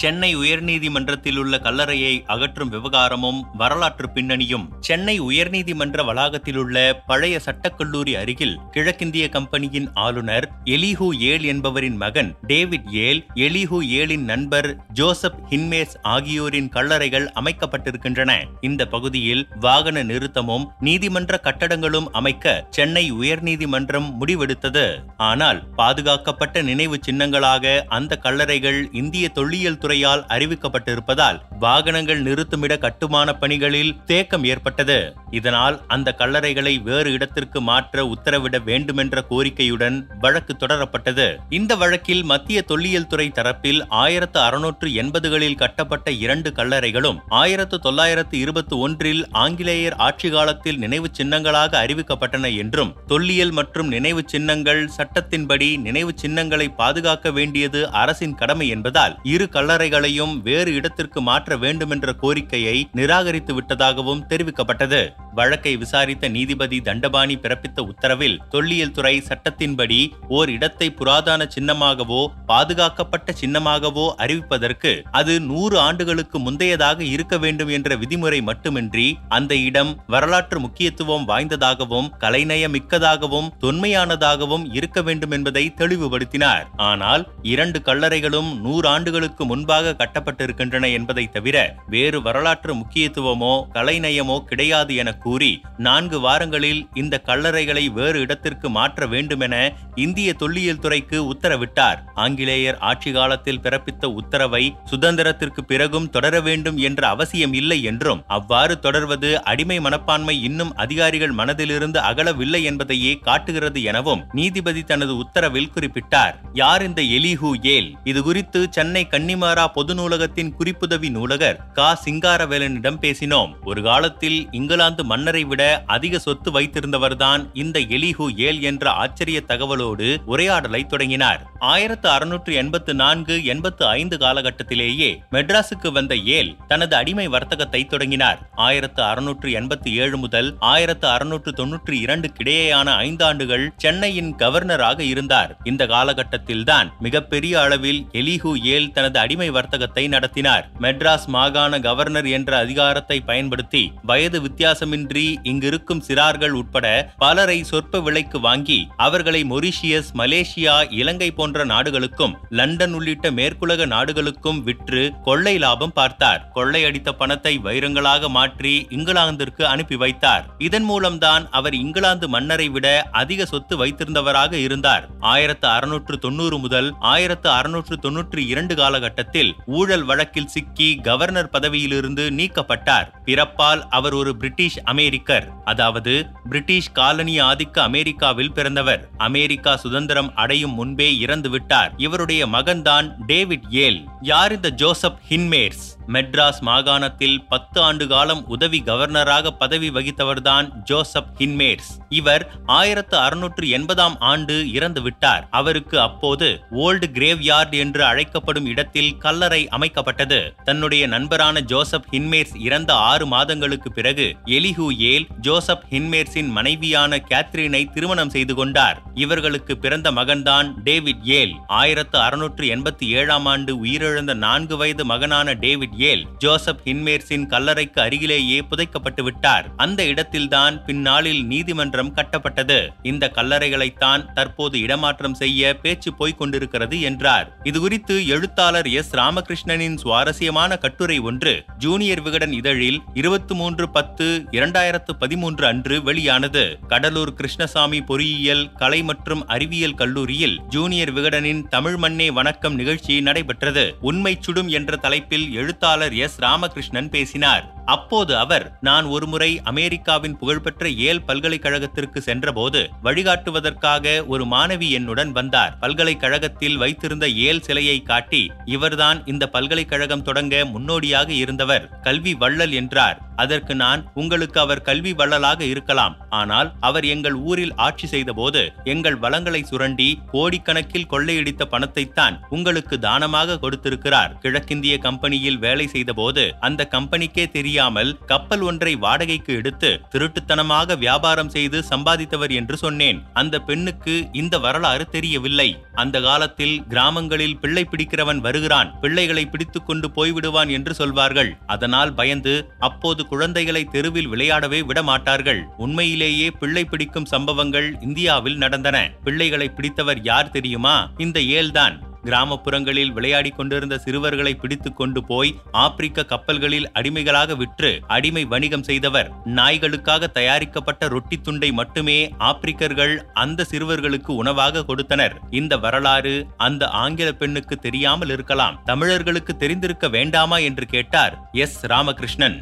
சென்னை உயர்நீதிமன்றத்தில் உள்ள கல்லறையை அகற்றும் விவகாரமும் வரலாற்று பின்னணியும் சென்னை உயர்நீதிமன்ற வளாகத்தில் உள்ள பழைய சட்டக்கல்லூரி அருகில் கிழக்கிந்திய கம்பெனியின் ஆளுநர் எலிஹு ஏல் என்பவரின் மகன் டேவிட் ஏல் எலிஹு ஏலின் நண்பர் ஜோசப் ஹின்மேஸ் ஆகியோரின் கல்லறைகள் அமைக்கப்பட்டிருக்கின்றன. இந்த பகுதியில் வாகன நிறுத்தமும் நீதிமன்ற கட்டடங்களும் அமைக்க சென்னை உயர்நீதிமன்றம் முடிவெடுத்தது. ஆனால் பாதுகாக்கப்பட்ட நினைவு சின்னங்களாக அந்த கல்லறைகள் இந்திய தொல்லியல் துறையால் அறிவிக்கப்பட்டிருப்பதால் வாகனங்கள் நிறுத்துமிட கட்டுமான பணிகளில் தேக்கம் ஏற்பட்டது. இதனால் அந்த கல்லறைகளை வேறு இடத்திற்கு மாற்ற உத்தரவிட வேண்டுமென்ற கோரிக்கையுடன் வழக்கு தொடரப்பட்டது. இந்த வழக்கில் மத்திய தொல்லியல் துறை தரப்பில் ஆயிரத்து அறுநூற்று எண்பதுகளில் கட்டப்பட்ட இரண்டு கல்லறைகளும் ஆயிரத்து தொள்ளாயிரத்து இருபத்தி ஒன்றில் ஆங்கிலேயர் ஆட்சி காலத்தில் நினைவு சின்னங்களாக அறிவிக்கப்பட்டன என்றும் தொல்லியல் மற்றும் நினைவு சின்னங்கள் சட்டத்தின்படி நினைவு சின்னங்களை பாதுகாக்க வேண்டியது அரசின் கடமை என்பதால் இரு கல்லறைகளையும் வேறு இடத்திற்கு மாற்ற வேண்டுமென்ற கோரிக்கையை நிராகரித்து விட்டதாகவும் தெரிவிக்கப்பட்டது. வழக்கை விசாரித்த நீதிபதி தண்டபாணி பிறப்பித்த உத்தரவில் தொல்லியல் துறை சட்டத்தின்படி ஓர் இடத்தை புராதன சின்னமாகவோ பாதுகாக்கப்பட்ட சின்னமாகவோ அறிவிப்பதற்கு அது நூறு ஆண்டுகளுக்கு முந்தையதாக இருக்க வேண்டும் என்ற விதிமுறை மட்டுமின்றி அந்த இடம் வரலாற்று முக்கியத்துவம் வாய்ந்ததாகவும் கலைநயமிக்கதாகவும் தொன்மையானதாகவும் இருக்க வேண்டும் என்பதை தெளிவுபடுத்தினார். ஆனால் இரண்டு கல்லறைகளும் நூறு ஆண்டுகளுக்கு முன்பாக கட்டப்பட்டிருக்கின்றன என்பதை தவிர வேறு வரலாற்று முக்கியத்துவமோ கலைநயமோ கிடையாது என கூறி நான்கு வாரங்களில் இந்த கல்லறைகளை வேறு இடத்திற்கு மாற்ற வேண்டுமென இந்திய தொல்லியல் துறைக்கு உத்தரவிட்டார். ஆங்கிலேயர் ஆட்சி காலத்தில் பிறப்பித்த உத்தரவை சுதந்திரத்திற்கு பிறகும் தொடர வேண்டும் என்ற அவசியம் இல்லை என்றும் அவ்வாறு தொடர்வது அடிமை மனப்பான்மை இன்னும் அதிகாரிகள் மனதிலிருந்து அகலவில்லை என்பதையே காட்டுகிறது எனவும் நீதிபதி தனது உத்தரவில் குறிப்பிட்டார். யார் இந்த எலிஹூ ஏல்? இது குறித்து சென்னை கன்னிமாரா பொது நூலகத்தின் குறிப்புதவி நூலகர் கா. சிங்காரவேலனிடம் பேசினோம். ஒரு காலத்தில் இங்கிலாந்து மன்னரை விட அதிக சொத்து வைத்திருந்தவர்தான் இந்த எலிஹு ஏல் என்ற ஆச்சரிய தகவலோடு உரையாடலை தொடங்கினார். ஆயிரத்து அறுநூற்று எண்பத்து நான்கு எண்பத்து ஐந்து காலகட்டத்திலேயே மெட்ராஸுக்கு வந்த ஏல் தனது அடிமை வர்த்தகத்தை தொடங்கினார். ஆயிரத்து அறுநூற்று எண்பத்தி ஏழு முதல் ஆயிரத்து அறுநூற்று தொன்னூற்றி இரண்டுக்கிடையேயான ஐந்தாண்டுகள் சென்னையின் கவர்னராக இருந்தார். இந்த காலகட்டத்தில்தான் மிகப்பெரிய அளவில் எலிஹு ஏல் தனது அடிமை வர்த்தகத்தை நடத்தினார். மெட்ராஸ் மாகாண கவர்னர் என்ற அதிகாரத்தை பயன்படுத்தி வயது வித்தியாசமின்றி இங்கிருக்கும் சிறார்கள் உட்பட பலரை சொற்ப விலைக்கு வாங்கி அவர்களை மொரிஷியஸ் மலேசியா இலங்கை போன்ற நாடுகளுக்கும் லண்டன் உள்ளிட்ட மேற்குலக நாடுகளுக்கும் விற்று கொள்ளை லாபம் பார்த்தார். கொள்ளையடித்த பணத்தை வைரங்களாக மாற்றி இங்கிலாந்திற்கு அனுப்பி வைத்தார். இதன் மூலம்தான் அவர் இங்கிலாந்து மன்னரை விட அதிக சொத்து வைத்திருந்தவராக இருந்தார். ஆயிரத்து அறுநூற்று தொண்ணூறு முதல் ஆயிரத்து அறுநூற்று தொன்னூற்றி இரண்டு காலகட்டத்தில் ஊழல் வழக்கில் சிக்கி கவர்னர் பதவியிலிருந்து நீக்கப்பட்டார். பிறப்பால் அவர் ஒரு பிரிட்டிஷ் அமெரிக்கர். அதாவது பிரிட்டிஷ் காலனி ஆதிக்க அமெரிக்காவில் பிறந்தவர். அமெரிக்கா சுதந்திரம் அடையும் முன்பே இறந்து விட்டார் இவருடைய மகன்தான் டேவிட் ஏல். யார் இந்த ஜோசப் ஹின்மேர்ஸ்? மெட்ராஸ் மாகாணத்தில் பத்து ஆண்டு காலம் உதவி கவர்னராக பதவி வகித்தவர்தான் ஜோசப் ஹின்மேர்ஸ். இவர் ஆயிரத்து அறுநூற்று எண்பதாம் ஆண்டு இறந்து விட்டார். அவருக்கு அப்போது ஓல்டு கிரேவ்யார்ட் என்று அழைக்கப்படும் இடத்தில் கல்லறை அமைக்கப்பட்டது. தன்னுடைய நண்பரான ஜோசப் ஹின்மேர்ஸ் இறந்த ஆறு மாதங்களுக்கு பிறகு எலிஹூ ஏல் ஜோசப் ஹின்மேர்ஸின் மனைவியான கேத்ரினை திருமணம் செய்து கொண்டார். இவர்களுக்கு பிறந்த மகன்தான் டேவிட் ஏல். ஆயிரத்து அறுநூற்று எண்பத்தி ஏழாம் ஆண்டு உயிரிழந்த நான்கு வயது மகனான டேவிட் ஏல் ஜோசப் ஹின்மேர்ஸின் கல்லறைக்கு அருகிலேயே புதைக்கப்பட்டு விட்டார். அந்த இடத்தில்தான் பின்னாளில் நீதிமன்றம் கட்டப்பட்டது. இந்த கல்லறைகளைத்தான் தற்போது இடமாற்றம் செய்ய பேச்சு போய்க் கொண்டிருக்கிறது என்றார். இதுகுறித்து எழுத்தாளர் எஸ். ராமகிருஷ்ணனின் சுவாரஸ்யமான கட்டுரை ஒன்று ஜூனியர் விகடன் இதழில் இருபத்தி மூன்று பத்து இரண்டாயிரத்து பதிமூன்று அன்று வெளியானது. கடலூர் கிருஷ்ணசாமி பொறியியல் கலை மற்றும் அறிவியல் கல்லூரியில் ஜூனியர் விகடனின் தமிழ் மண்ணே வணக்கம் நிகழ்ச்சி நடைபெற்றது. உண்மை சுடும் என்ற தலைப்பில் எழுத்தாளர் எஸ் ராமகிருஷ்ணன் பேசினார். அப்போது அவர் நான் ஒருமுறை அமெரிக்காவின் புகழ்பெற்ற ஏல் பல்கலைக்கழகத்திற்கு சென்றபோது வழிகாட்டுவதற்காக ஒரு மாணவி என்னுடன் வந்தார். பல்கலைக்கழகத்தில் வைத்திருந்த ஏல் சிலையை காட்டி இவர்தான் இந்த பல்கலைக்கழகம் தொடங்க முன்னோடியாக இருந்தவர் கல்வி வள்ளல் என்றார். அதற்கு நான் உங்களுக்கு அவர் கல்வி வள்ளலாக இருக்கலாம். ஆனால் அவர் எங்கள் ஊரில் ஆட்சி செய்தபோது எங்கள் வளங்களை சுரண்டி கோடிக்கணக்கில் கொள்ளையடித்த பணத்தைத்தான் உங்களுக்கு தானமாக கொடுத்திருக்கிறார். கிழக்கிந்திய கம்பெனியில் வேலை செய்தபோது அந்த கம்பெனிக்கே தெரியாமல் கப்பல் ஒன்றை வாடகைக்கு எடுத்து திருட்டுத்தனமாக வியாபாரம் செய்து சம்பாதித்தவர் என்று சொன்னேன். அந்த பெண்ணுக்கு இந்த வரலாறு தெரியவில்லை. அந்த காலத்தில் கிராமங்களில் பிள்ளை பிடிக்கிறவன் வருகிறான். பிள்ளைகளை பிடித்துக் கொண்டு போய்விடுவான் என்று சொல்வார்கள். அதனால் பயந்து அப்போது குழந்தைகளை தெருவில் விளையாடவே விடமாட்டார்கள் உண்மையிலேயே பிள்ளை பிடிக்கும் சம்பவங்கள் இந்தியாவில் நடந்தன. பிள்ளைகளை பிடித்தவர் யார் தெரியுமா? இந்த ஏல்தான் கிராமப்புறங்களில் விளையாடிக் கொண்டிருந்த சிறுவர்களை பிடித்து கொண்டு போய் ஆப்பிரிக்க கப்பல்களில் அடிமைகளாக விற்று அடிமை வணிகம் செய்தவர். நாய்களுக்காக தயாரிக்கப்பட்ட ரொட்டி துண்டை மட்டுமே ஆப்பிரிக்கர்கள் அந்த சிறுவர்களுக்கு உணவாக கொடுத்தனர். இந்த வரலாறு அந்த ஆங்கில பெண்ணுக்கு தெரியாமல் இருக்கலாம். தமிழர்களுக்கு தெரிந்திருக்க வேண்டாமா என்று கேட்டார் எஸ். ராமகிருஷ்ணன்.